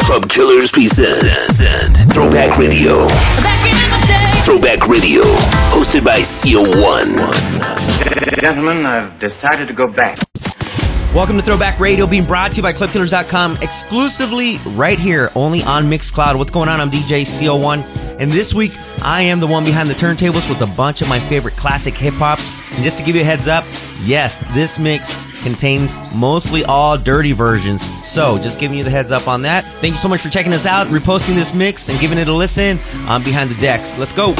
Club Killers presents Throwback Radio. Throwback Radio, hosted by CO1. Gentlemen, I've decided to go back. Welcome to Throwback Radio, being brought to you by ClubKillers.com, exclusively right here, only on Mixcloud. What's going on? I'm DJ CO1, and this week I am the one behind the turntables with a bunch of my favorite classic hip hop. And just to give you a heads up, yes, this mix contains mostly all dirty versions. So just giving you the heads up on that. Thank you so much for checking us out, reposting this mix, and giving it a listen. I'm behind the decks. Let's go.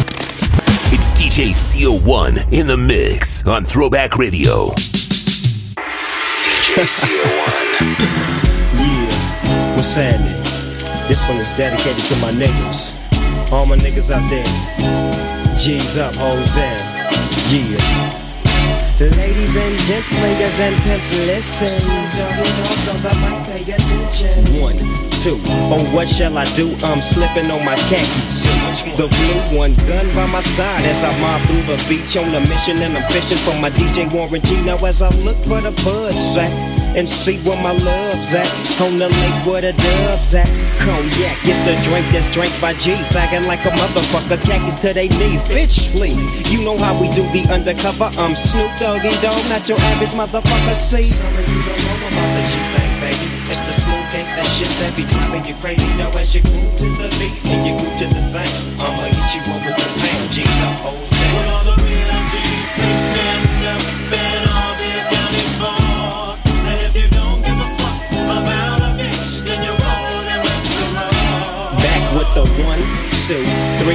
It's DJ CO1 in the mix on Throwback Radio. DJ CO1. Yeah, what's happening? This one is dedicated to my niggas. All my niggas out there. G's up, hoes down. Yeah. The Ladies and gents, players and pimps, listen. One, two, oh what shall I do? I'm slipping on my khakis. The blue one gun by my side as I mob through the beach on a mission and I'm fishing for my DJ Warren G. Now as I look for the buzz sack and see where my love's at. On the lake where the doves at. Cognac is the drink that's drank by G. Sagging like a motherfucker, khakis to they knees. Bitch, please. You know how we do the undercover. I'm Snoop Doggy Dogg, not your average motherfucker. See? It's the smooth gangsta shit that be driving you crazy. Now as you groove to the beat and you groove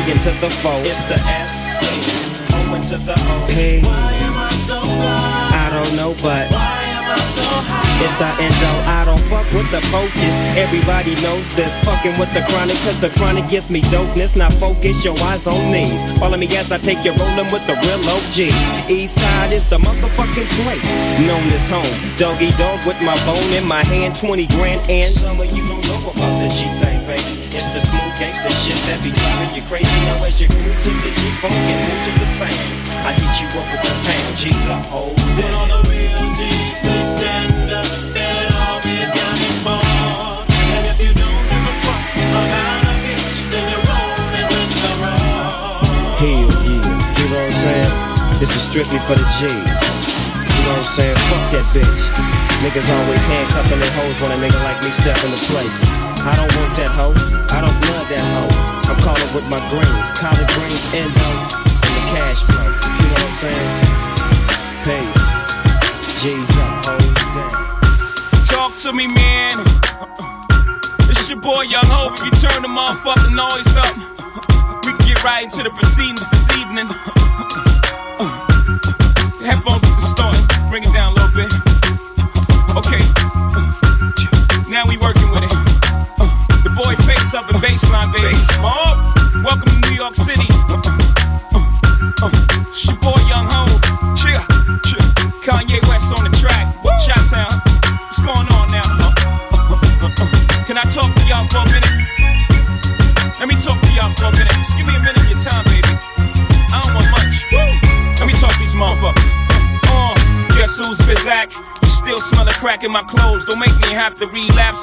three into the four. It's the S, O into the O. Hey, Why am I so fly? I don't know, but Why am I so high? it's the endo. I don't fuck with the focus. Everybody knows this. Fucking with the chronic, cause the chronic gives me dopeness. Now focus your eyes on these. Follow me as I take you rolling with the real OG. East side is the motherfucking place. Known as home. Doggy Dogg with my bone in my hand. 20 grand and some of you don't know about the G thing, gangsta shit that be driving you crazy. Now as you groove to the G funk and move to the sound, I hit you up with the pound. G's up, hold When down. all the real G's please stand up and all the accounting for. And if you don't give a fuck about a bitch, then you're rolling with the road. Hell yeah, you know what I'm saying? This is strictly for the G's. You know what I'm saying? Fuck that bitch. Niggas always handcuffing their hoes when a nigga like me step in the place. I don't want that hoe. I don't love that hoe. I'm calling with my greens, collard greens, endo, and the cash flow. You know what I'm saying? Pay. G's up, hoes down. Talk to me, man. It's your boy Young Hope. You turn the motherfucking noise up. We can get right into the proceedings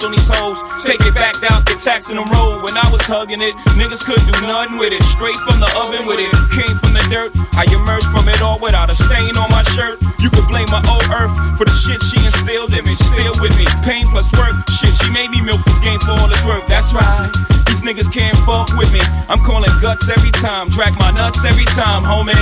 on these hoes. Take it back out, the tax taxing the road. When I was hugging it, niggas couldn't do nothing with it. Straight from the oven with it. Came from the dirt. I emerged from it all without a stain on my shirt. You could blame my old earth for the shit she instilled in me. Still with me. Pain plus work. Shit, she made me milk this game for all its work. That's right. These niggas can't fuck with me. I'm calling guts every time. Drag my nuts every time, homie.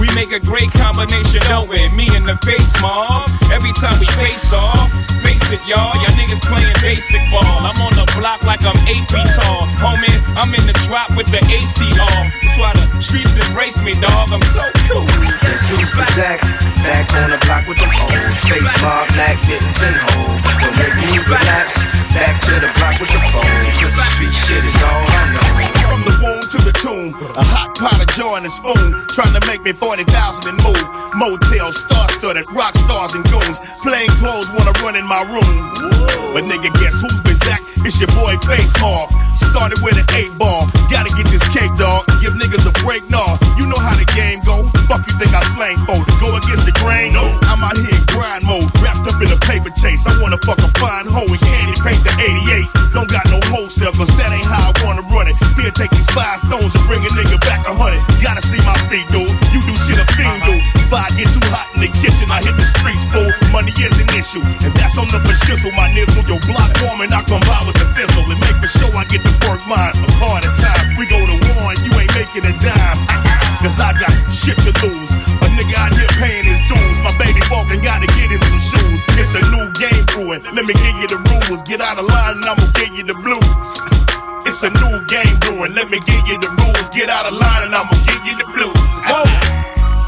We make a great combination, don't we? Me in the face, mob. Every time we face off, face it, y'all. Y'all niggas playing basic ball. I'm on the block like I'm eight feet tall. Homie, I'm in the drop with the AC on. That's why the streets embrace me, dog. I'm so cool. Guess who's Bazak? Back on the block with the hoes. Face bar, black mittens and hoes. What make me relapse? Back to the block with the phone. Cause the street shit is I know. From the womb to the tomb, a hot pot of joy and a spoon, trying to make me 40,000 and move. Motel, star studded, rock stars and goons. Plain clothes wanna run in my room. But nigga, guess who's Bizak? It's your boy Face Mob. Started with an eight ball. Gotta get this cake, dog. Give niggas a break, nah. You know how the game go. Fuck you think I slang for? Go against the grain? No. I'm out here in grind mode, wrapped up in a paper chase. I wanna fuck a fine hoe and candy paint the 88. Don't got no wholesale, cause that ain't how I wanna run it. Here, take these five stones and bring a nigga back a hundred. Gotta see my feet, dude. You do shit a fiend do. If I get too hot in the kitchen, I hit the streets full. Money is an issue, and that's on the shizzle. My nizzle, your block warm and I come by with the thistle. And make for sure I get to work mine. A car at time. We go to war and you ain't making a dime. Cause I got shit to lose. A nigga out here paying his dues. My baby walking, gotta get him some shoes. It's a new game brewing. Let me give you the rules. Get out of line and I'ma give you the blues. It's a new game brewing. Let me give you the rules. Get out of line and I'ma give you the blues. Whoa.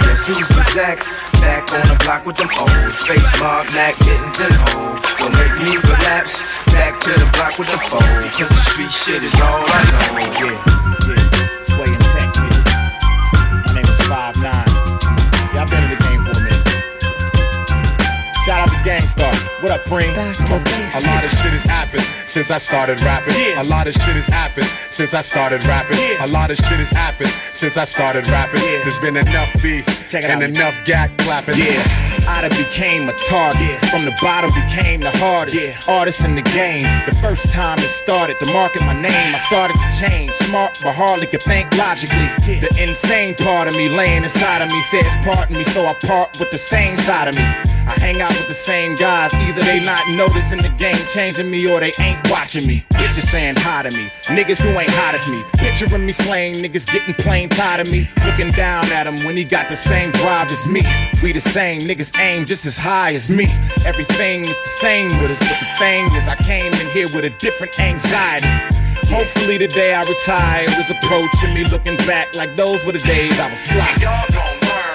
Guess who's back? Back on the block with them old Space mob, Mac, mittens, and hoes. Will make me relapse. Back to the block with the foe. Cause the street shit is all I know. Yeah, yeah. Sway and tech, nigga. My name is Five Nine. Y'all been in the game for a minute. Shout out to Gang Starr. What up, Preem? A lot of shit has happened since I started rapping. Yeah. A lot of shit has happened since I started rapping. Yeah. A lot of shit has happened since I started rapping. Yeah. There's been enough beef and enough gat clapping. Yeah, I done became a target. From the bottom became the hardest Yeah. artist in the game. The first time it started to market my name, I started to change. Smart, but hardly could think logically. The insane part of me laying inside of me says pardon me, so I part with the same side of me. I hang out with the same guys. Either they not noticing the game changing me or they ain't watching me. Bitches saying hi to me. Niggas who ain't hot as me. Picturing me slaying niggas getting plain tired of me. Looking down at him when he got the same drive as me. We the same, niggas aim just as high as me. Everything is the same with us, but the thing is I came in here with a different anxiety. Hopefully the day I retire is approaching me looking back like those were the days I was fly.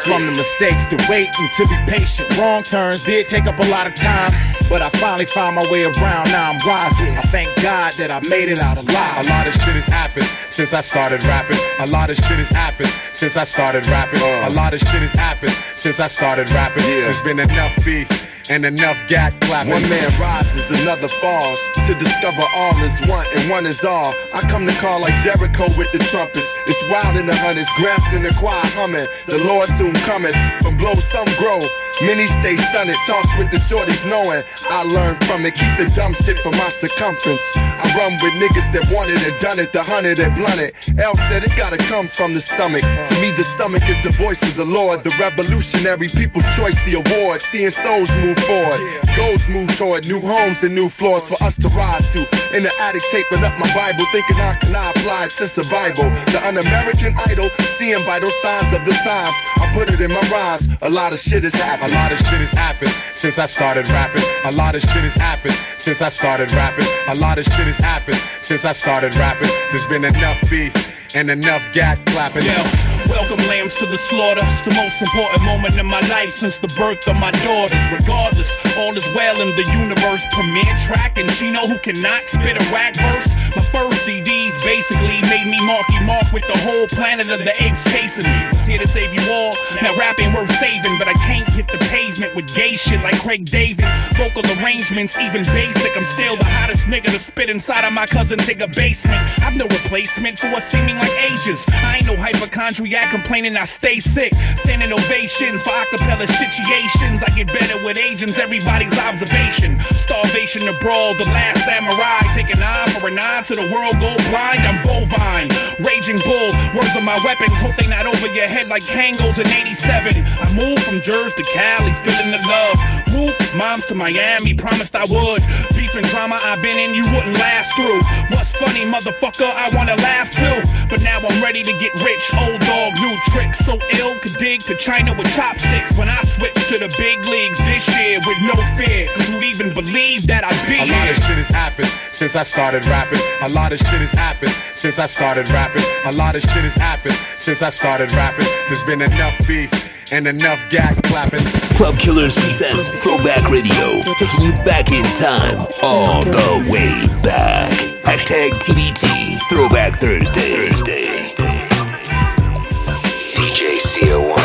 From the mistakes to wait and to be patient. Wrong turns did take up a lot of time, but I finally found my way around. Now I'm wiser. I thank God that I made it out alive. A lot of shit has happened since I started rapping. A lot of shit has happened since I started rapping. A lot of shit has happened since I started rapping. There's been enough beef and enough gat clapping. One man rises, another falls. To discover all is one and one is all. I come to call like Jericho with the trumpets. It's wild in the hundreds, gramps in the choir humming. The Lord soon cometh. From blow some grow. Many stay stunned. Talks with the shorties knowing I learn from it. Keep the dumb shit from my circumference. I run with niggas that wanted it, done it, the hundred that blunt it. L said it gotta come from the stomach. To me, the stomach is the voice of the Lord, the revolutionary people's choice, the award. Seeing souls move forward, goals move toward new homes and new floors for us to rise to. In the attic, taping up my Bible, thinking how can I apply it to survival. The un-American idol, seeing vital signs of the times. I put it in my rhymes. A lot of shit has A lot of shit has happened since I started rapping. A lot of shit has happened since I started rapping. A lot of shit has happened since I started rapping. There's been enough beef and enough gat clapping. Yeah. Welcome lambs to the slaughter. It's the most important moment in my life since the birth of my daughters. Regardless, all is well in the universe. Premier track and Chino who cannot spit a rag verse. My first CDs basically made me Marky Mark with the whole planet of the apes chasing me. Was here to save you all. Now rap ain't worth saving, but I can't hit the pavement with gay shit like Craig David. Vocal arrangements, even basic. I'm still the hottest nigga to spit inside of my cousin Tigger basement. I've no replacement for what's seeming like ages. I ain't no hypochondriac complaining I stay sick. Standing ovations for acapella situations. I get better with agents, everybody's observation. Starvation brawl, the last samurai. Taking eye for an eye to the world go blind. I'm bovine, raging bull. Words are my weapons. Hope they not over your head like Kangols in 87. I moved from Jersey to Cali, feeling the love. Moved moms to Miami, promised I would. Beef and drama I've been in, you wouldn't last through. What's funny, motherfucker? I wanna laugh too. But now I'm ready to get rich. Old dog, new tricks. So ill, could dig to China with chopsticks. When I switch to the big leagues this year with no fear. Cause who'd even believe that I'd be A lot of shit has happened since I started rapping. A lot of shit has happened since I started rapping. A lot of shit has happened since I started rapping. There's been enough beef and enough gat clapping. Club Killers presents Throwback Radio, taking you back in time, all the way back. Hashtag TBT, Throwback Thursday. Thursday. DJ CO1.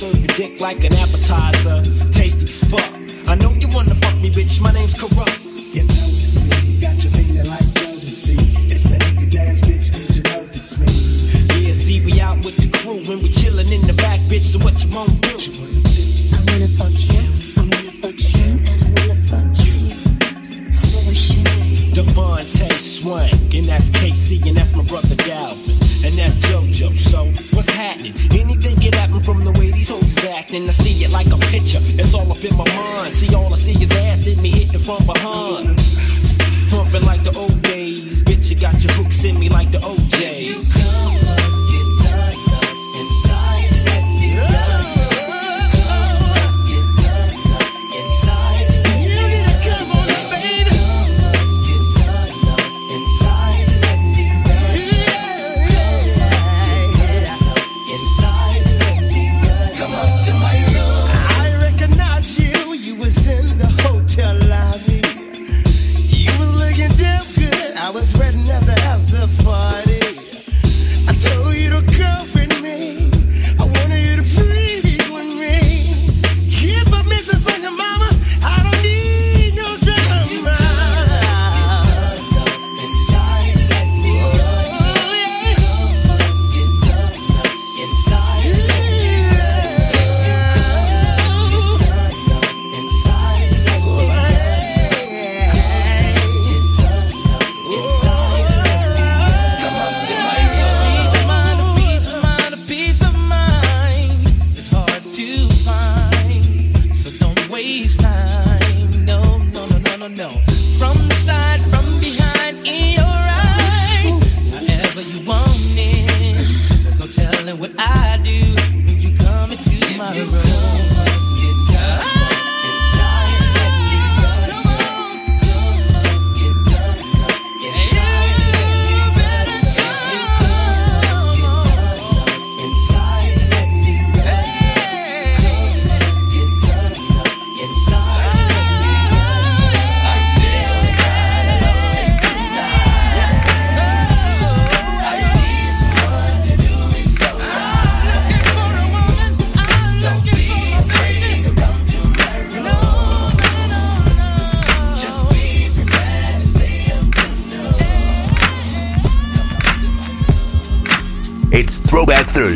Serve your dick like an appetizer. Tasty as fuck. I know you wanna fuck me, bitch. My name's corrupt. You notice me, got your feeling like Jodeci. It's the nigga dance, bitch, did you notice me? Yeah, see, we out with the crew and we chillin' in the back, bitch. So what you wanna do? I wanna fuck him, I wanna fuck him, and I wanna fuck you. So what's your name? DeVante Swing, and that's KC, and that's my brother Dalvin, and that's JoJo. So what's happening? Anything can happen from the way these hoes is acting. I see it like a picture, it's all up in my mind. See, all I see is ass hit me, hit from behind. Pumping like the old days, bitch. You got your hooks in me like the OJ.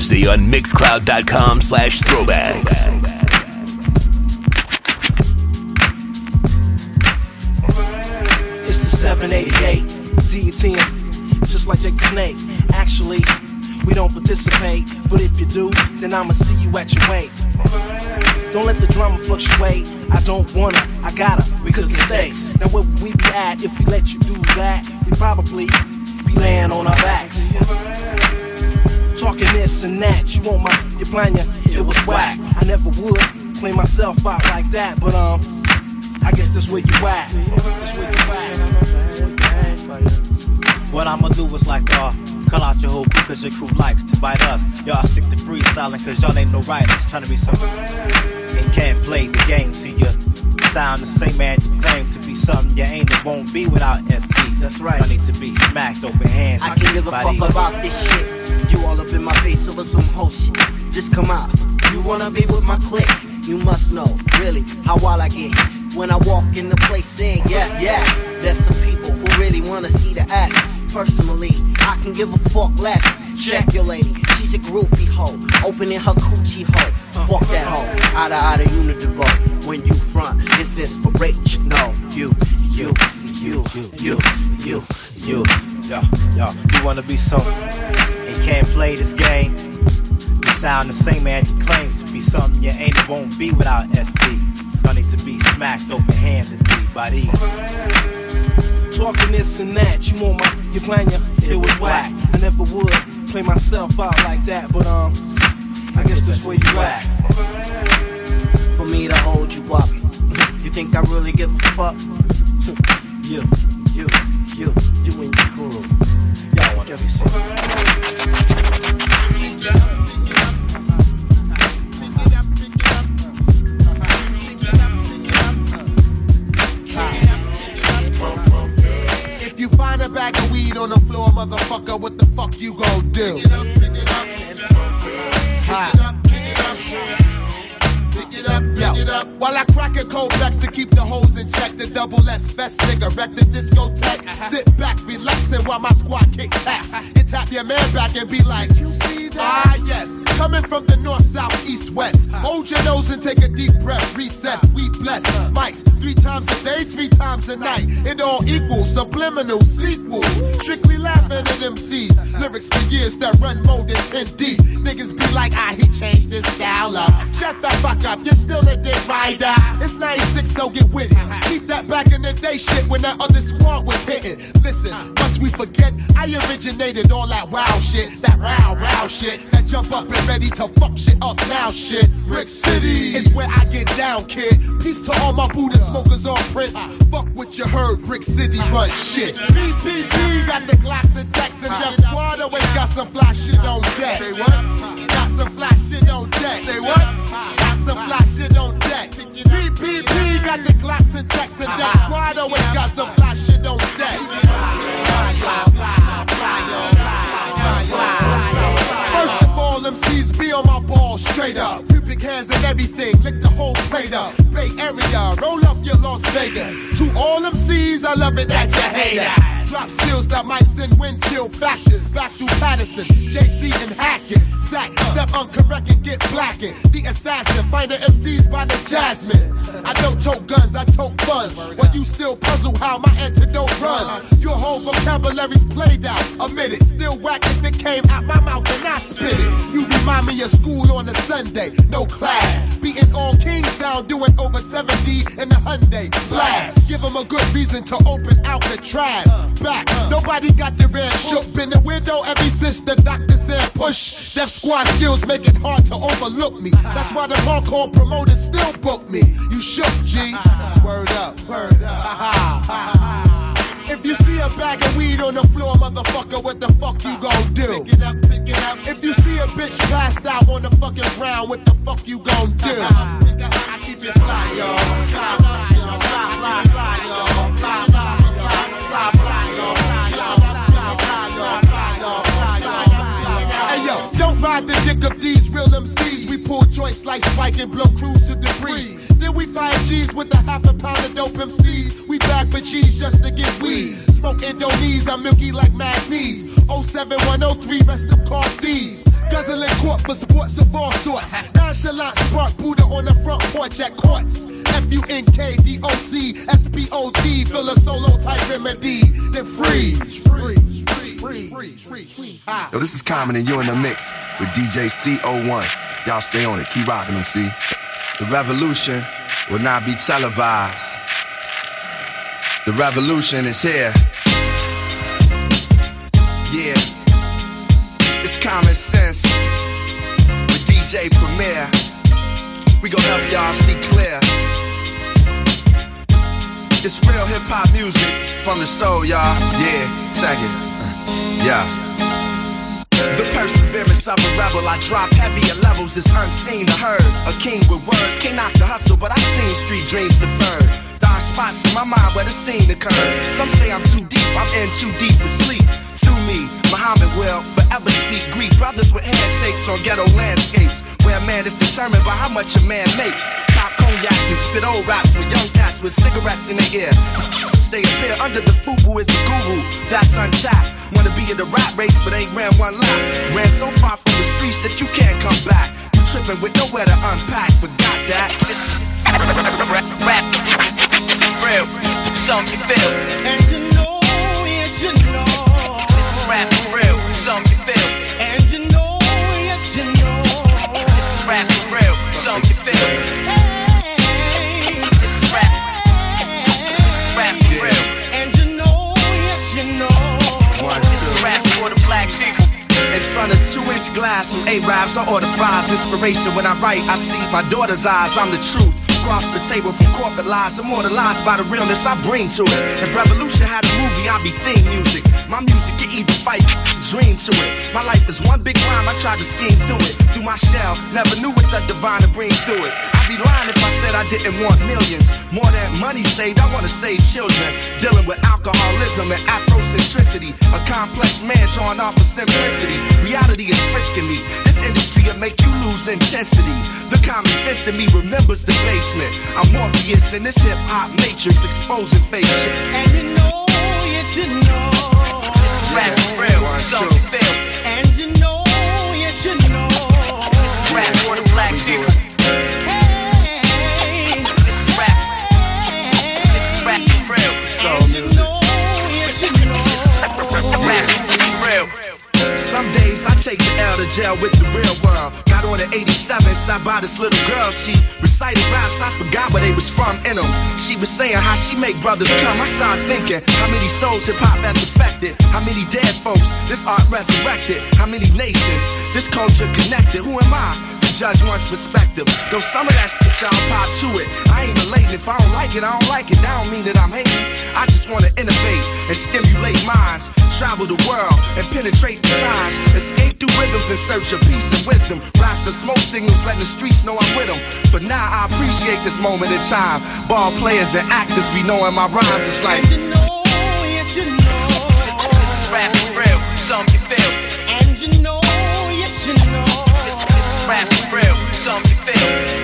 Thursday on Mixcloud.com slash throwbacks. It's the 788 D10, just like Jake Snake. Actually, we don't participate, but if you do, then I'ma see you at your weight. Don't let the drama fluctuate. I don't wanna, I gotta. We cooking sex. Now where would we be at if we let you do that? We probably be laying on our backs. Talking this and that, you want my, you plan, yeah, it was whack. I never would play myself out like that, but um, I guess that's where you at. That's where you at. What I'ma do is like, uh, call out your whole crew cause your crew likes to bite us. Y'all stick to freestyling cause y'all ain't no writers. Trying to be something and can't play the game. See you sound the same man you claim to be something you ain't and won't be without SP. That's right. Y'all need to be smacked open hands. I can give a fuck about this shit. You all up in my face over some whole shit. Just come out. You wanna be with my clique? You must know, really, how wild I get. When I walk in the place saying yes, yes. There's some people who really wanna see the ass. Personally, I can give a fuck less. Check your lady, she's a groupie hoe. Opening her coochie hole. Fuck that hoe. Out of out of unidivo. When you front, it's inspiration. No, you, you, you, you, you, you. Yo, yo, you wanna be something and can't play this game. You sound the same man you claim to be something you ain't and won't be without SP. Y'all need to be smacked open handed by these. Talking this and that, you want my, you plan ya, it was whack. I never would play myself out like that, but um, I guess that's where you at. For me to hold you up. You think I really give a fuck? you, you, double S vest nigga wreck the discotheque. Uh-huh. Sit back, relaxing while my squad kick taps. Uh-huh. And tap your man back and be like, You see that? Ah, yes. Coming from the north, south, east, west. Uh-huh. Hold your nose and take a deep breath. Recess, we bless. Mics, three times a day, three times a night. It all equals subliminal sequels. Back in the day shit when that other squad was hitting. Listen, must we forget? I originated all that wow shit, that row, row shit, that jump up and ready to fuck shit up now shit. Brick City is where I get down, kid. Peace to all my Buddha smokers on Prince. Fuck what you heard, Brick City run shit. BPP got the Glocks and Tex and Def Squad always got some fly shit on deck. Say what? Got some fly shit on deck. Say what? Got some fly shit on deck. BPP got the Glocks and Tex and Def Squad always got some fly shit on deck. First of all, MCs be on my ball straight up. Pubic hairs and everything, lick the whole plate up. Bay Area, roll up your Las Vegas. To all MCs, I love it that you hate us. Drop skills that might send wind chill factors back through Paterson, JC and Hackett. Sack, step uncorrect and get blackened. The assassin, find the MCs by the jasmine. I don't tote guns, I tote buzz. While you still puzzle how my antidote runs. Your whole vocabulary's played out. Admit it, still whack if it came out my mouth and I spit it. You remind me of school on a Sunday, no class. Beating all kings down, doing over 70 in the Hyundai. Blast, give them a good reason to open out the trash. Back, nobody got the red shook. Been a widow ever since the doctor said push. Def Squad skills make it hard to overlook me. That's why the hardcore promoters still book me. You shook, G. Word up, word up. If you see a bag of weed on the floor, motherfucker, what the fuck you gon' do? Pick it up, pick it up. If you see a bitch passed out on the fucking ground, what the fuck you gon' do? I keep it fly, y'all. Fly, fly. Fly, fly, fly, y'all. Fly, of these real MCs. We pull joints like Spike and blow crews to debris. Then we find G's with a half a pound of dope MCs. We back for cheese just to get weed. Smoke Indonesia, I'm milky like Magnes. 07103, rest of car thieves. Guzzling court for sports of all sorts. Nonchalant spark Buddha on the front porch at courts. F-U-N-K-D-O-C S-P-O-T Fill a solo type remedy Then freeze Freeze Yo, this is Common and you're in the mix with DJ CO1. Y'all stay on it. Keep rocking them, see? The revolution will not be televised. The revolution is here. Yeah. It's common sense with DJ Premier. We gon' help y'all see clear. It's real hip hop music from the soul, y'all. Yeah, check it. Yeah. The perseverance of a rebel, I drop heavier levels is unseen or heard. A king with words, can't knock the hustle, but I've seen street dreams deferred. Dark spots in my mind where the scene occurred. Some say I'm too deep, I'm in too deep to sleep. Through me, Muhammad will forever speak Greek. Brothers with handshakes on ghetto landscapes, where a man is determined by how much a man makes. Pop cognacs and spit old raps with young cats with cigarettes in their ear. Up here under the fubu is the guru, that's untapped. Wanna be in the rap race, but ain't ran one lap. Ran so far from the streets that you can't come back. You tripping with nowhere to unpack, forgot that. It's rap, real, something you feel. And A-Rabs, I order fries. Inspiration when I write, I see my daughter's eyes. I'm the truth. Across the table from corporate lies, immortalized by the realness I bring to it. If Revolution had a movie, I'd be theme music. My music can even fight, dream to it. My life is one big rhyme, I tried to scheme through it. Through my shell, never knew what the divine to bring through it. I'd be lying if I said I didn't want millions. More than money saved, I wanna save children. Dealing with alcoholism and Afrocentricity. A complex man drawn off of simplicity. Reality is frisking me. This industry will make you lose intensity. The common sense in me remembers the basement. I'm Morpheus in this hip hop matrix, exposing fake shit. And you know, you should know. Rap real, L to jail with the real world. Got on the 87, sat by this little girl. She recited raps, I forgot where they was from in them. She was saying how she make brothers come. I start thinking how many souls hip hop has affected. How many dead folks this art resurrected. How many nations this culture connected. Who am I? to Judge one's perspective. Though some of that shit y'all pop to it. I ain't relating. If I don't like it, I don't like it. That don't mean that I'm hating. I just wanna innovate and stimulate minds. Travel the world and penetrate the times. Escape through rhythms in search of peace and wisdom. Raps and smoke signals letting the streets know I'm with them. For now, I appreciate this moment in time. Ball players and actors be knowing my rhymes. It's like. You know, you know. This is rap for real. Some you feel. And you know, you know. This is rap for real. Some you feel.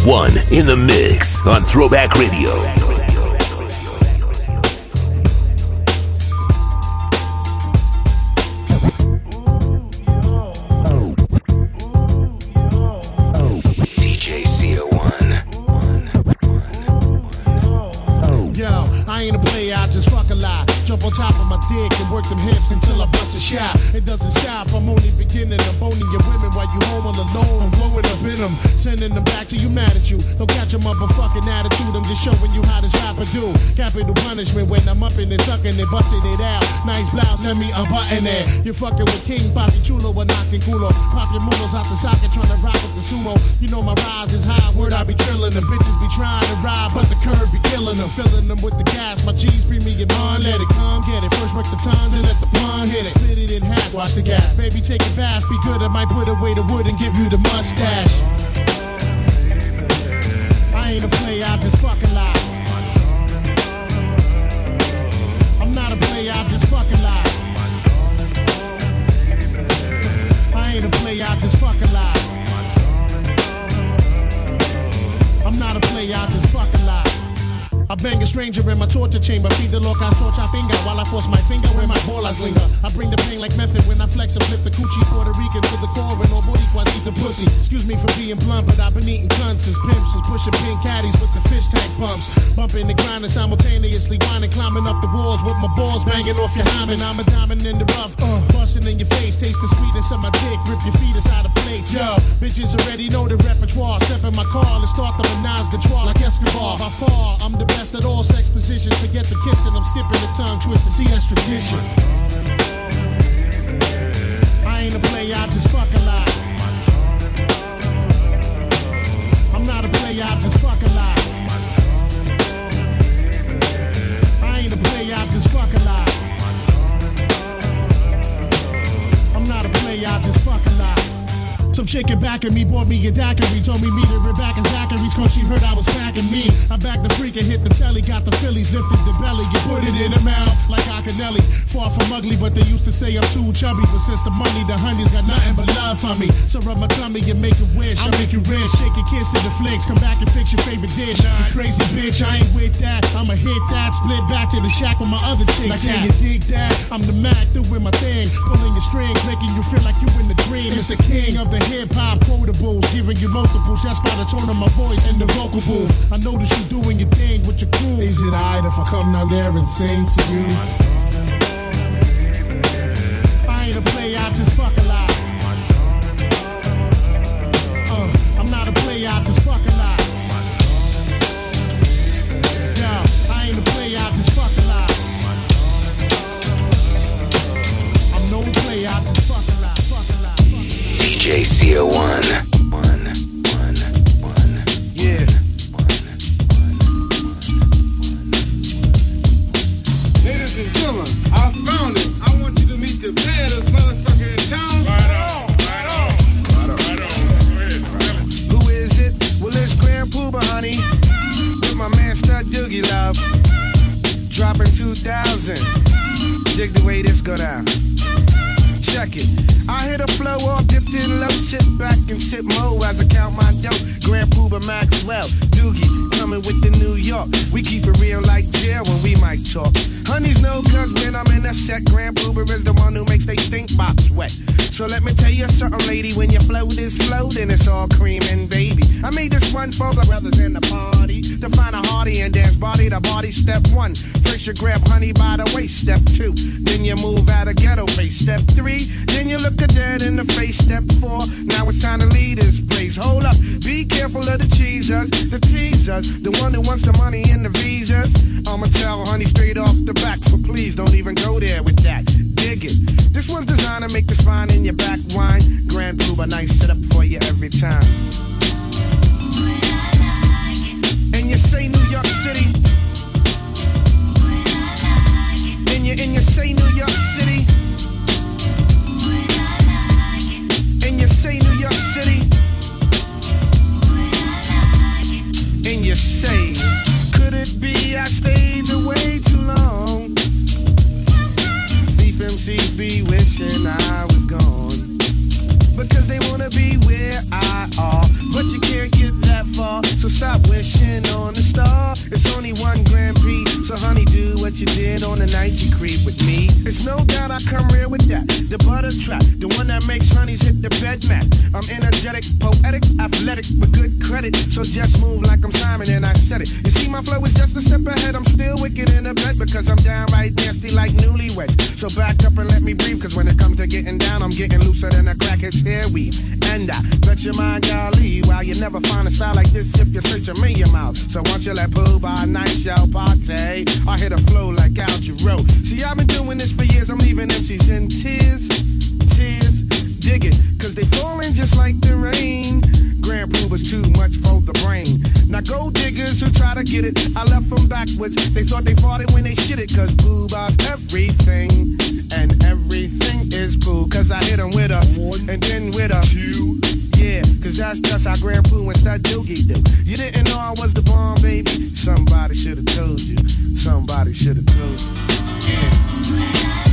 DJ CO1 in the mix on Throwback Radio. DJ CO1. Yo, I ain't a player, I just fuck a lot. Jump on top of my dick and work them hips until I bust a shot. It doesn't stop, I'm only beginning. I'm boning your women while you home all alone. I'm blowing up in them, sending them back to you mad at you. Don't catch a motherfucking attitude, I'm just showing you how this rapper do. Capital punishment when I'm up in it, sucking it, busting it out. Nice blouse, let me unbutton it. You're fucking with King Papi Chulo or knocking culo. Pop your mulos out the socket, trying to rock with the sumo. You know my rise is high, word I be drilling them. Bitches be trying to ride, but the curve be killing them. Filling them with the gas, my G's premium on, let it come, get it. First work the time, let the hit it. Split it in half, watch the gas. Baby, take a bath, be good, I might put away the wood and give you the mustache. I ain't a player, I just fucking lie. I'm not a player, I just fucking lie. I ain't a player, I just fucking lie. I'm not a player, I just fucking lie. I bang a stranger in my torture chamber. Feed the loca torcha finger while I force my finger where my bolas linger. I bring the pain like method when I flex and flip the coochie Puerto Rican to the core and all boricuas eat the pussy. Excuse me for being blunt, but I've been eating cunts since pimps was pushing pink caddies with the fish tank pumps. Bumping and grinding simultaneously, whining, climbing up the walls with my balls banging off your hymen. I'm a diamond in the rough, uh, busting in your face, taste the sweetness of my dick, rip your feet out of place. Yo, bitches already know the repertoire. Step in my car, let's start the menage the trois like Escobar. By far, I'm the best at all sex positions. Forget the kissing, I'm skipping the tongue twisting. See that's tradition. I ain't a player, I just fucking lie. I'm not a player, I just fucking lie. I ain't a player, I just fucking lie. I'm not a player, I just fucking lie. Some chick chicken back at me, bought me a daiquiri. Told me meet her back in Zachary's, cause she heard I was packing me. I backed the freak and hit the telly, got the Phillies, lifted the belly, and put it in her mouth like Acanelli. Far from ugly, but they used to say I'm too chubby. But since the money, the honey's got nothing but love for me. So rub my tummy and make a wish. I'll make you rich, shake your kiss to the flicks, come back and fix your favorite dish. You crazy bitch, I ain't with that. I'ma hit that, split back to the shack with my other chicks. Like, can you dig that? I'm the Mac, doing my thing, pulling your strings, making you feel like you in the dream. It's the king of the hip hop quotables, giving you multiples That's by the tone of my voice and the vocal booth. I notice you doing your thing with your crew. Is it alright if I come down there and sing to you? Looser than a crackhead's hair weave. And I bet your mind, golly, while you never find a style like this if you search a million miles. So once you let poo by night show party, I hit a flow like Al Jarreau. See, I've been doing this for years. I'm leaving MCs in tears, tears. Dig it, cause they falling just like the rain. Grand Puba's too much for the brain. Now gold diggers who try to get it, I left them backwards. They thought they fought it when they shit it, cause Puba's everything. And everything is boo, cause I hit them with a one and then with a two. Yeah, cause that's just how Grand Poo and Stud Doogie do. You didn't know I was the bomb, baby? Somebody should've told you. Somebody should've told you. Yeah.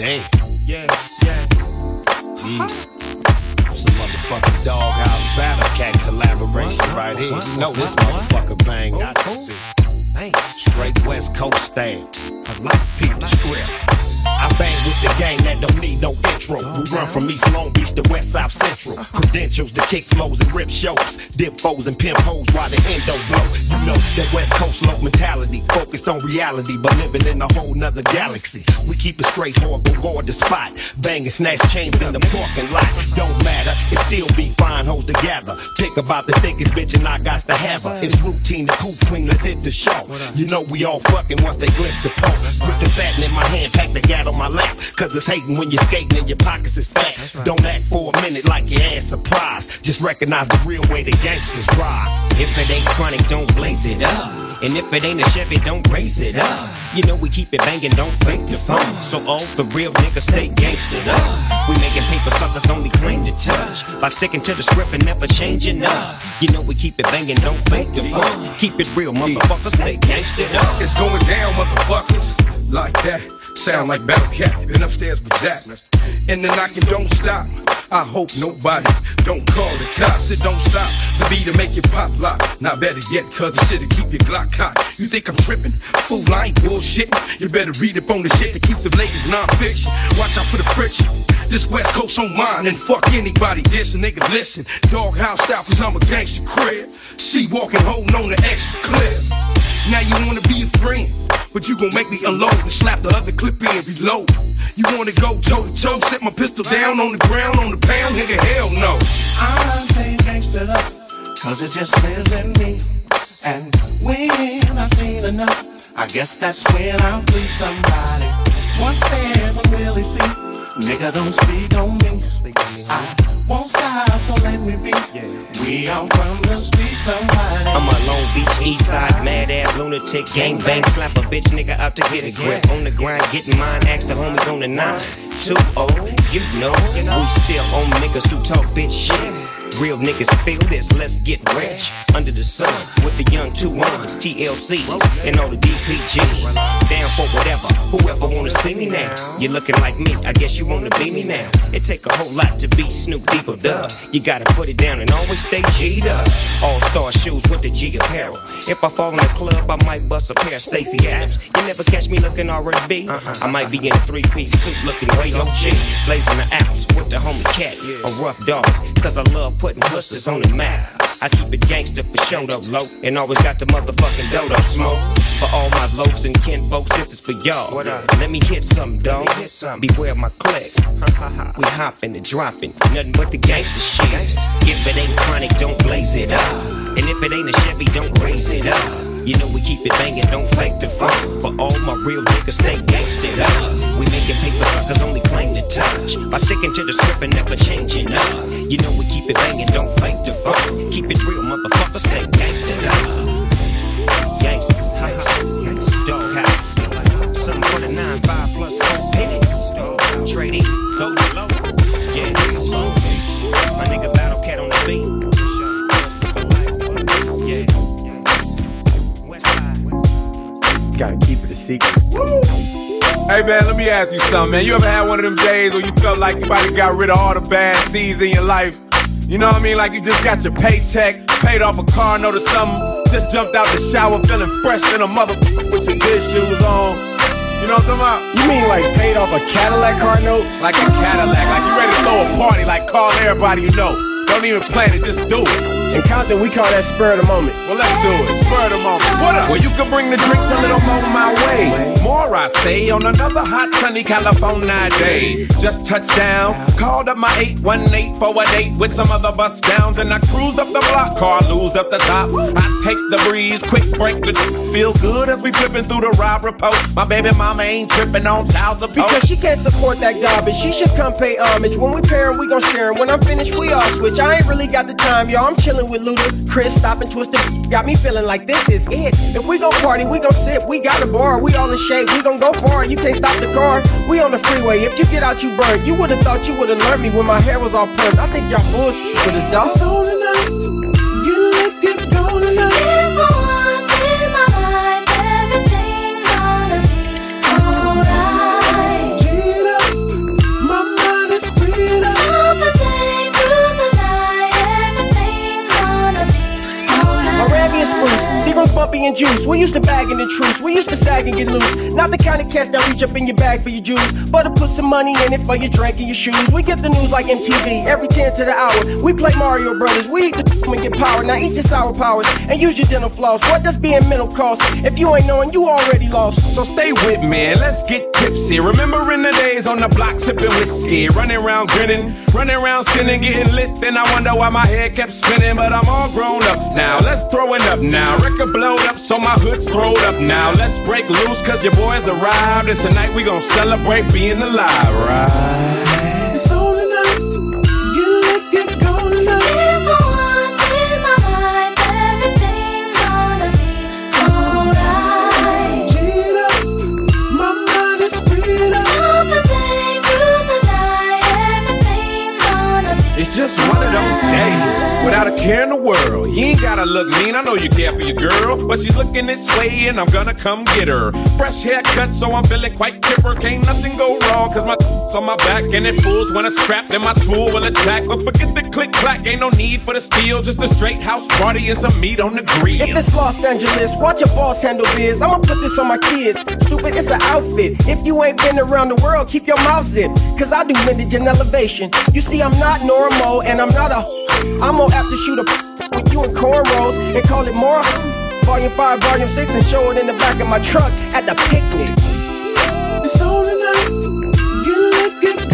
Damn. Yes. Yeah. yeah. It's a motherfucking doghouse battle cat collaboration what? right here. No, this motherfucker bang, oh, not cool. Straight West Coast thing. Peep people script. I bang with the gang that don't need no intro. We run from East Long Beach to West South Central. Credentials to kick flows and rip shows. Dip foes and pimp hoes while the endo blow. You know that West Coast low mentality. Focused on reality, but living in a whole nother galaxy. We keep it straight, horrible, guard the spot. Bang and snatch chains in the parking lot. Don't matter, it still be fine hoes to gather. Pick about the thickest bitch and I got to have her. It's routine to cool clean, let's hit the show. You know we all fucking once they glimpse the post. With the satin in my hand, pack the got on my lap. Cause it's hating when you're skating and your pockets is fat. Right. Don't act for a minute like your ass surprised. Just recognize the real way the gangsters ride. If it ain't chronic, don't blaze it up. And if it ain't a Chevy, don't race it up. You know we keep it banging, don't fake the fun. So all the real niggas stay gangstered up. We making paper suckers only claim to touch. By sticking to the script and never changing up. You know we keep it banging, don't fake the fun. Keep it real, motherfuckers, stay gangstered up. It's going down, motherfuckers, like that Sound like battle cat. and upstairs with that. And the knocking don't stop. I hope nobody don't call the cops. It don't stop. The beat to make it pop lock. Not better yet, cuz the shit'll keep your Glock hot. You think I'm tripping? Fool, I ain't bullshit. You better read up on the shit to keep the ladies non-fiction. Watch out for the friction. This West Coast on mine, and fuck anybody this nigga listen. Doghouse style, cause I'm a gangster crib. She walking, holding on the extra clip. Now you wanna be a friend, but you gon' make me unload and slap the other clip in and reload. You wanna go toe to toe, set my pistol down on the ground on the pound, nigga, hell no. I say gangsta love, cause it just lives in me. And when I've seen enough, I guess that's when I'll be somebody. Once they ever really see, nigga don't speak on me. I won't stop, so let me be. We all from the streets, somebody. I'm a Long Beach East Side mad ass lunatic gang bang slap a bitch nigga out to get a grip on the grind getting mine ask the homies on the nine. two oh you know we still on niggas who talk bitch shit Real niggas feel this, let's get rich under the sun with the young two ones, TLCs, and all the DPGs. Down for whatever, whoever wanna see me now. You're looking like me, I guess you wanna be me now. It take a whole lot to be Snoop Dogg, duh. You gotta put it down and always stay G'd up. All star shoes with the G apparel. If I fall in the club, I might bust a pair of Stacy Adams. You never catch me looking R&B. I might be in a three-piece suit looking way OG. Blazing the apps with the homie cat, a rough dog. Cause I love putting hustlers on the map. I keep it gangster for show though, low. And always got the motherfucking dodo smoke. For all my lokes and kin folks, this is for y'all. Let me hit some, dog. Beware my click. we hopping and dropping. Nothing but the gangster shit. If it ain't chronic, don't blaze it up. And if it ain't a Chevy, don't raise it up. You know we keep it banging, don't fake the fun. But all my real niggas, stay gangstered up. We making paper suckers only claim to touch. By sticking to the script and never changing up. You know we keep it banging, don't fake the fun. Keep it real, motherfuckers stay gangstered up. Gangsta, gangsta, dog house. Something for the nine, five plus four pennies. Dog, trading, go to low. Gotta keep it a secret. Hey man, let me ask you something, man. You ever had one of them days where you felt like you might have got rid of all the bad seeds in your life? You know what I mean? Like you just got your paycheck, paid off a car note or something, just jumped out the shower feeling fresh in a mother with your good shoes on. You know what I'm talking about? You mean like paid off a Cadillac car note? Like a Cadillac, like you ready to throw a party, like call everybody you know. Don't even plan it, just do it. In Compton, we call that spur of the moment. Well, let's do it. Spur of the moment. What up? Well, you can bring the drinks a little more my way. More, I say, on another hot, sunny California day. Just touched down, called up my 818 for a date with some other bus downs, and I cruised up the block, car lose up the top. I take the breeze, quick break the feel good as we flipping through the ride report. My baby mama ain't tripping on child support. Because she can't support that garbage. She should come pay homage. When we pair 'em, we gon' share 'em. When I'm finished, we all switch. I ain't really got the time, y'all. I'm chillin' with Luda, Chris, stop and twist. Got me feeling like this is it. If we gon' party, we gon' sip. We got a bar, we all in shape. We gon' go far. You can't stop the car. We on the freeway. If you get out, you burn. You would've thought you would've learned me when my hair was all permed. I think y'all bullshit with us, dog. It's on. You look good, go tonight. And juice. We used to bag in the truce. We used to sag and get loose. Not the kind of cats that reach up in your bag for your juice, but to put some money in it for your drink and your shoes. We get the news like MTV every 10 to the hour. We play Mario Brothers. We eat the and get power. Now eat your sour powers and use your dental floss. What does being mental cost? If you ain't knowing, you already lost. So stay with me let's get tipsy. Remembering the days on the block sipping whiskey, running around grinning, running around sinning, getting lit. Then I wonder why my head kept spinning, but I'm all grown up now. Let's throw it up now. Record blowed up, so my hood's throwed up now. Let's break loose, cause your boys arrived. And tonight we gon' celebrate being alive, right? It's on tonight. You look good, go tonight. If for once in my life, everything's gonna be alright. Get up, my mind is freed up. From the day through the night, everything's gonna be It's just one of those days without a care in the world. You ain't gotta look mean, I know you care for your girl. But she's looking this way and I'm gonna come get her. Fresh haircut, so I'm feeling quite chipper. Can't nothing go wrong, cause my on my back and it fools when it's strapped and my tool will attack. But forget the click clack, ain't no need for the steel. Just a straight house party and some meat on the grill. If it's Los Angeles, watch your boss handle biz. I'ma put this on my kids. Stupid, it's an outfit. If you ain't been around the world, keep your mouth zipped. Cause I do vintage and elevation. You see, I'm not normal and I'm not a. I'm gonna have to shoot a with you in cornrows and call it more. Volume 5, Volume 6, and show it in the back of my truck at the picnic. It's on tonight. You look good,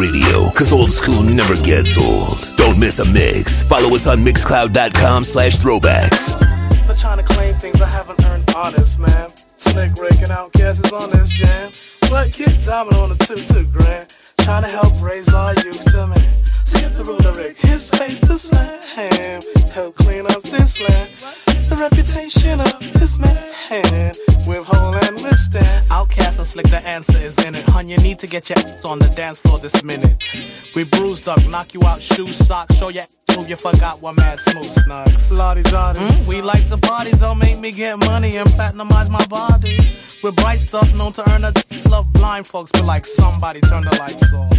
Radio, cause old school never gets old. Don't miss a mix. Follow us on mixcloud.com slash throwbacks. Not trying to claim things I haven't earned honest, man. Slick raking out guesses on this jam. But kid diamond on the two two grand. Trying to help raise our youth to man. Skip the ruler Rick, his space to slam. Help clean up this land. The reputation of this man. With hole and withstand. OutKast and slick, the answer is in it. Hun, you need to get your ass on the dance floor this minute. We bruised up, knock you out, shoes, socks, show your ass move, you forgot what mad smooth snugs. Lodi Dodi. Mm, we like to party, don't make me get money and platinumize my body. With bright stuff known to earn a love blind folks, but like somebody turn the lights off.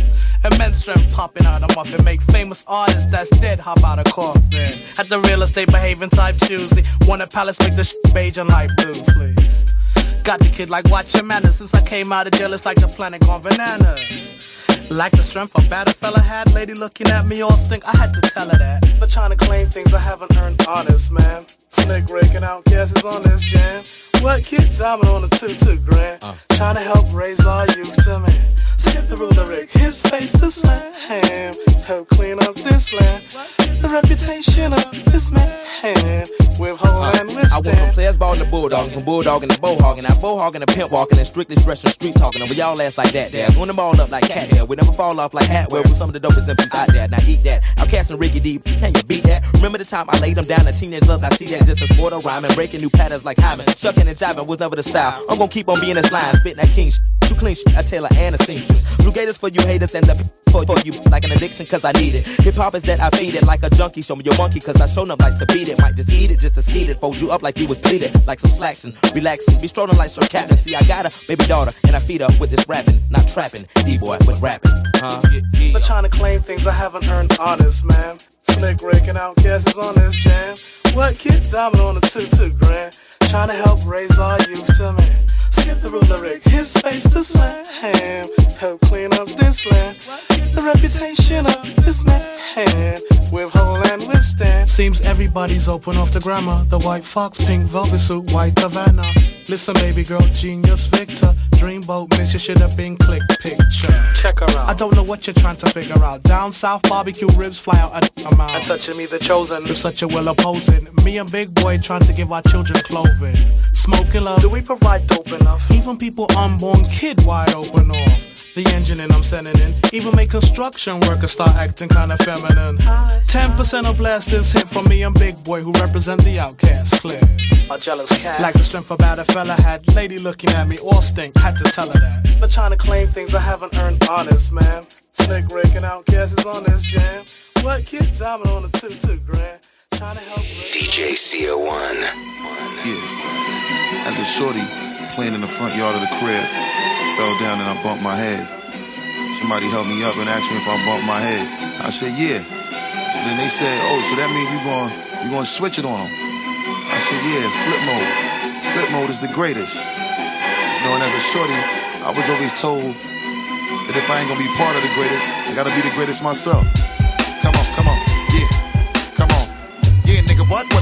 Immense strength popping out of muffin, make famous artists that's dead hop out of coffin. At the real estate behaving type choosy, want a palace make the shit beige and light blue, please. Got the kid like watch your manners since I came out of jail, it's like the planet gone bananas. Like the strength a better fella had, lady looking at me all stink, I had to tell her that. But trying to claim things I haven't earned honest, man. Slick raking out guesses on this jam. What kid diamond on the two two grand? Uh. Trying to help raise our youth to man. Skip the ruler Rick, his face to slam. Help clean up this land. The reputation of this man. With whole uh, and I went from players ball to bulldog, from bulldog to bowhogging, now bowhogging to pimp walking, and strictly stressing street talking. Over y'all ass like that, there. Doing them all up like cat hair. We never fall off like Hatwell with some of the dopest MCs out there. Now eat that. OutKast and Ricky D, can you beat that? Remember the time I laid them down in teenage love? I see that just a sport of rhyming, breaking new patterns like Hyman. Shucking and jiving was never the style. I'm gonna keep on being this line, spitting that king shit. Too clean shit, I her and a seamstress. Blue gators for you haters and the for you like an addiction cause I need it. Hip hop is that I feed it like a junkie. Show me your monkey cause I shown up like to beat it. Might just eat it just to skeet it. Fold you up like you was pleated. Like some slacks and relaxing. Be strolling like Sir Captain. See, I got a baby daughter and I feed her with this rapping. Not trapping. D-boy with rapping. Huh? Not trying to claim things I haven't earned honest, man. Slick raking out guesses on this jam. What kid diamond on the two two grand? Trying to help raise our youth to man. Skip the ruler Rick, his face to slam. Help clean up this land. The reputation of this man. With whole and withstand. Seems everybody's open off the grammar. The white fox, pink velvet suit, white Havana. Listen, baby girl, genius Victor. Dreamboat, miss you should have been click picture. Check her out. I don't know what you're trying to figure out. Down south, barbecue ribs fly out a amount. And touching me, the chosen. If such a will opposing. Me and Big Boi trying to give our children clothing. Smoking love. Do we provide dope enough? Even people unborn kid wide open off. The engine and I'm sending in. Even make construction workers start acting kinda feminine. 10% of blasters hit from me and Big Boi who represent the OutKast clear. A jealous cat. Like the strength about a fella had. Lady looking at me all stink. Had to tell her that. Not trying to claim things I haven't earned honest, man. Slick raking out guesses on this jam. What kid diamond on the two two grand? DJ CO1. Yeah. As a shorty playing in the front yard of the crib, fell down and I bumped my head. Somebody helped me up and asked me if I bumped my head. I said, yeah. So then they said, oh, so that means you're going you to switch it on them. I said, yeah, flip mode. Flip mode is the greatest. You know, and as a shorty, I was always told that if I ain't gonna be part of the greatest, I gotta be the greatest myself.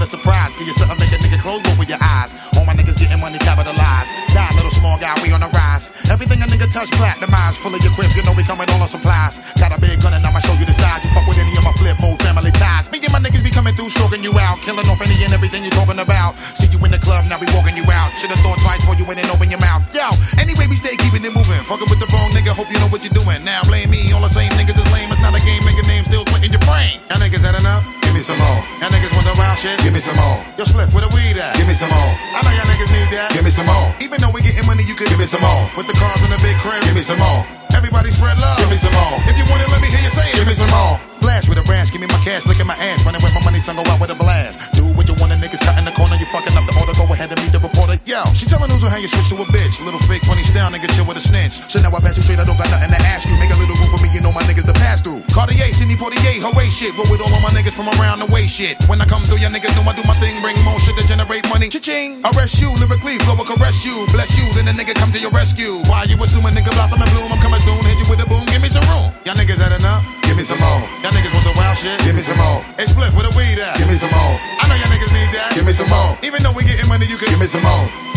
Surprise. Give you something, make a nigga close both of your eyes. All my niggas getting money capitalized. Die, little small guy, we on the rise. Everything a nigga touch, platinumized. Full of your grip, you know we coming all on supplies. Got a big gun and I'ma show you the size. You fuck with any of my flip mode family ties. Me and my niggas be coming through, stroking you out. Killing off any and everything you talking about. See you in the club, now we walking you out. Should've thought twice before you went and open your mouth. Yo, anyway, we stay keeping it moving. Fucking with the wrong nigga, hope you know what you're doing. Now blame me, all the same niggas is lame. It's not a game, nigga name still split in your brain. Y'all niggas had enough? Give me some more. Y'all niggas want the wild shit? Give me some more. Yo, Spliff where the weed at? Give me some more. I know y'all niggas need that. Give me some more. Even though we getting money, you could give me some more. With the cars in the big crib, give me some more. Everybody spread love. Give me some more. If you want it, let me hear you say it. Give me some more. Blast with a branch, give me my cash, look at my ass, running with my money, son, go out with a blast. Do what you want, the niggas cut in the corner, you fucking up the order, go ahead and meet the reporter. Yo, she telling news on how you switch to a bitch. Little fake funny style, nigga, chill with a snitch. So now I pass you straight, I don't got nothing to ask you. Make a little room for me, you know my niggas to pass through. Cartier, Sidney Poitier, hooray shit. Roll with all of my niggas from around the way shit. When I come through, y'all niggas know I do my thing, bring more shit to generate money. Cha-ching, arrest you, lyrically, flow will caress you. Bless you, then the nigga come to your rescue. Why you assuming nigga blossom and bloom? I'm coming soon, hit you with a boom, give me some room. Y'all niggas had enough? Give me some more. Y'all niggas want the wild shit? Give me some more. Hey, Spliff where the weed at? Give me some more. I know y'all niggas need that. Give me some more. Even though we getting money, you can give me some more.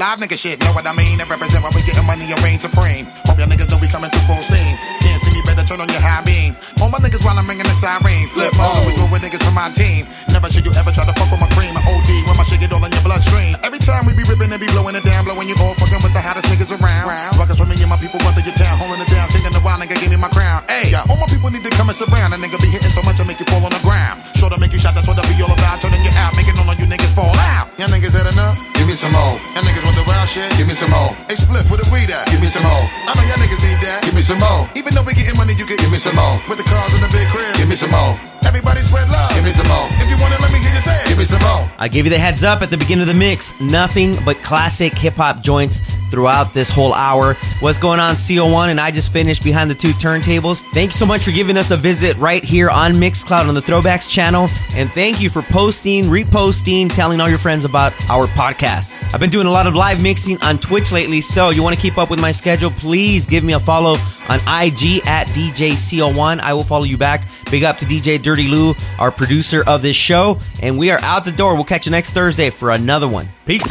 Live nigga shit, know what I mean? And represent why we getting money and reign supreme. Hope y'all niggas know be coming through full steam. Can't see me, better turn on your high beam. All my niggas while I'm ringing the siren. Flip mode, we go with niggas from my team. Never should you ever try to fuck with my cream. I OD when my shit get all in your bloodstream. Every time we be ripping and be blowing it down, blowing you all fucking with the hottest niggas around. Rockers with me and my people run through your town, holding it down, thinking the wild nigga give me my crown. Hey, yeah, all my people need to come and surround. A nigga be hitting so much I make you fall on the ground. Sure to make you shot, that's what I be all about. Turning you out, making all of you niggas fall out. Y'all niggas had enough? Give me some more. Y'all niggas want the wild shit? Give me some more. Hey, Spliff for the weed at? Give me some more. I know y'all niggas need that. Give me some more. Even though we getting money, you can give me some more. With the cars in the big crib, give me some more. Everybody spread love. Give me some more. If you want it, let me hear you say. Give me some more. I gave you the heads up at the beginning of the mix. Nothing but classic hip hop joints throughout this whole hour. What's going on, CO1? And I just finished behind the two turntables. Thank you so much for giving us a visit right here on Mixcloud on the Throwbacks channel. And thank you for posting, reposting, telling all your friends about our podcast. I've been doing a lot of live mixing on Twitch lately, so you want to keep up with my schedule, please give me a follow on IG at DJCO1. I will follow you back. Big up to DJ Dirty Lou, our producer of this show. And we are out the door. We'll catch you next Thursday for another one. Peace.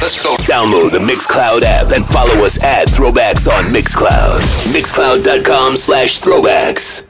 Let's go. Download the Mixcloud app and follow us at Throwbacks on Mixcloud. Mixcloud.com slash throwbacks.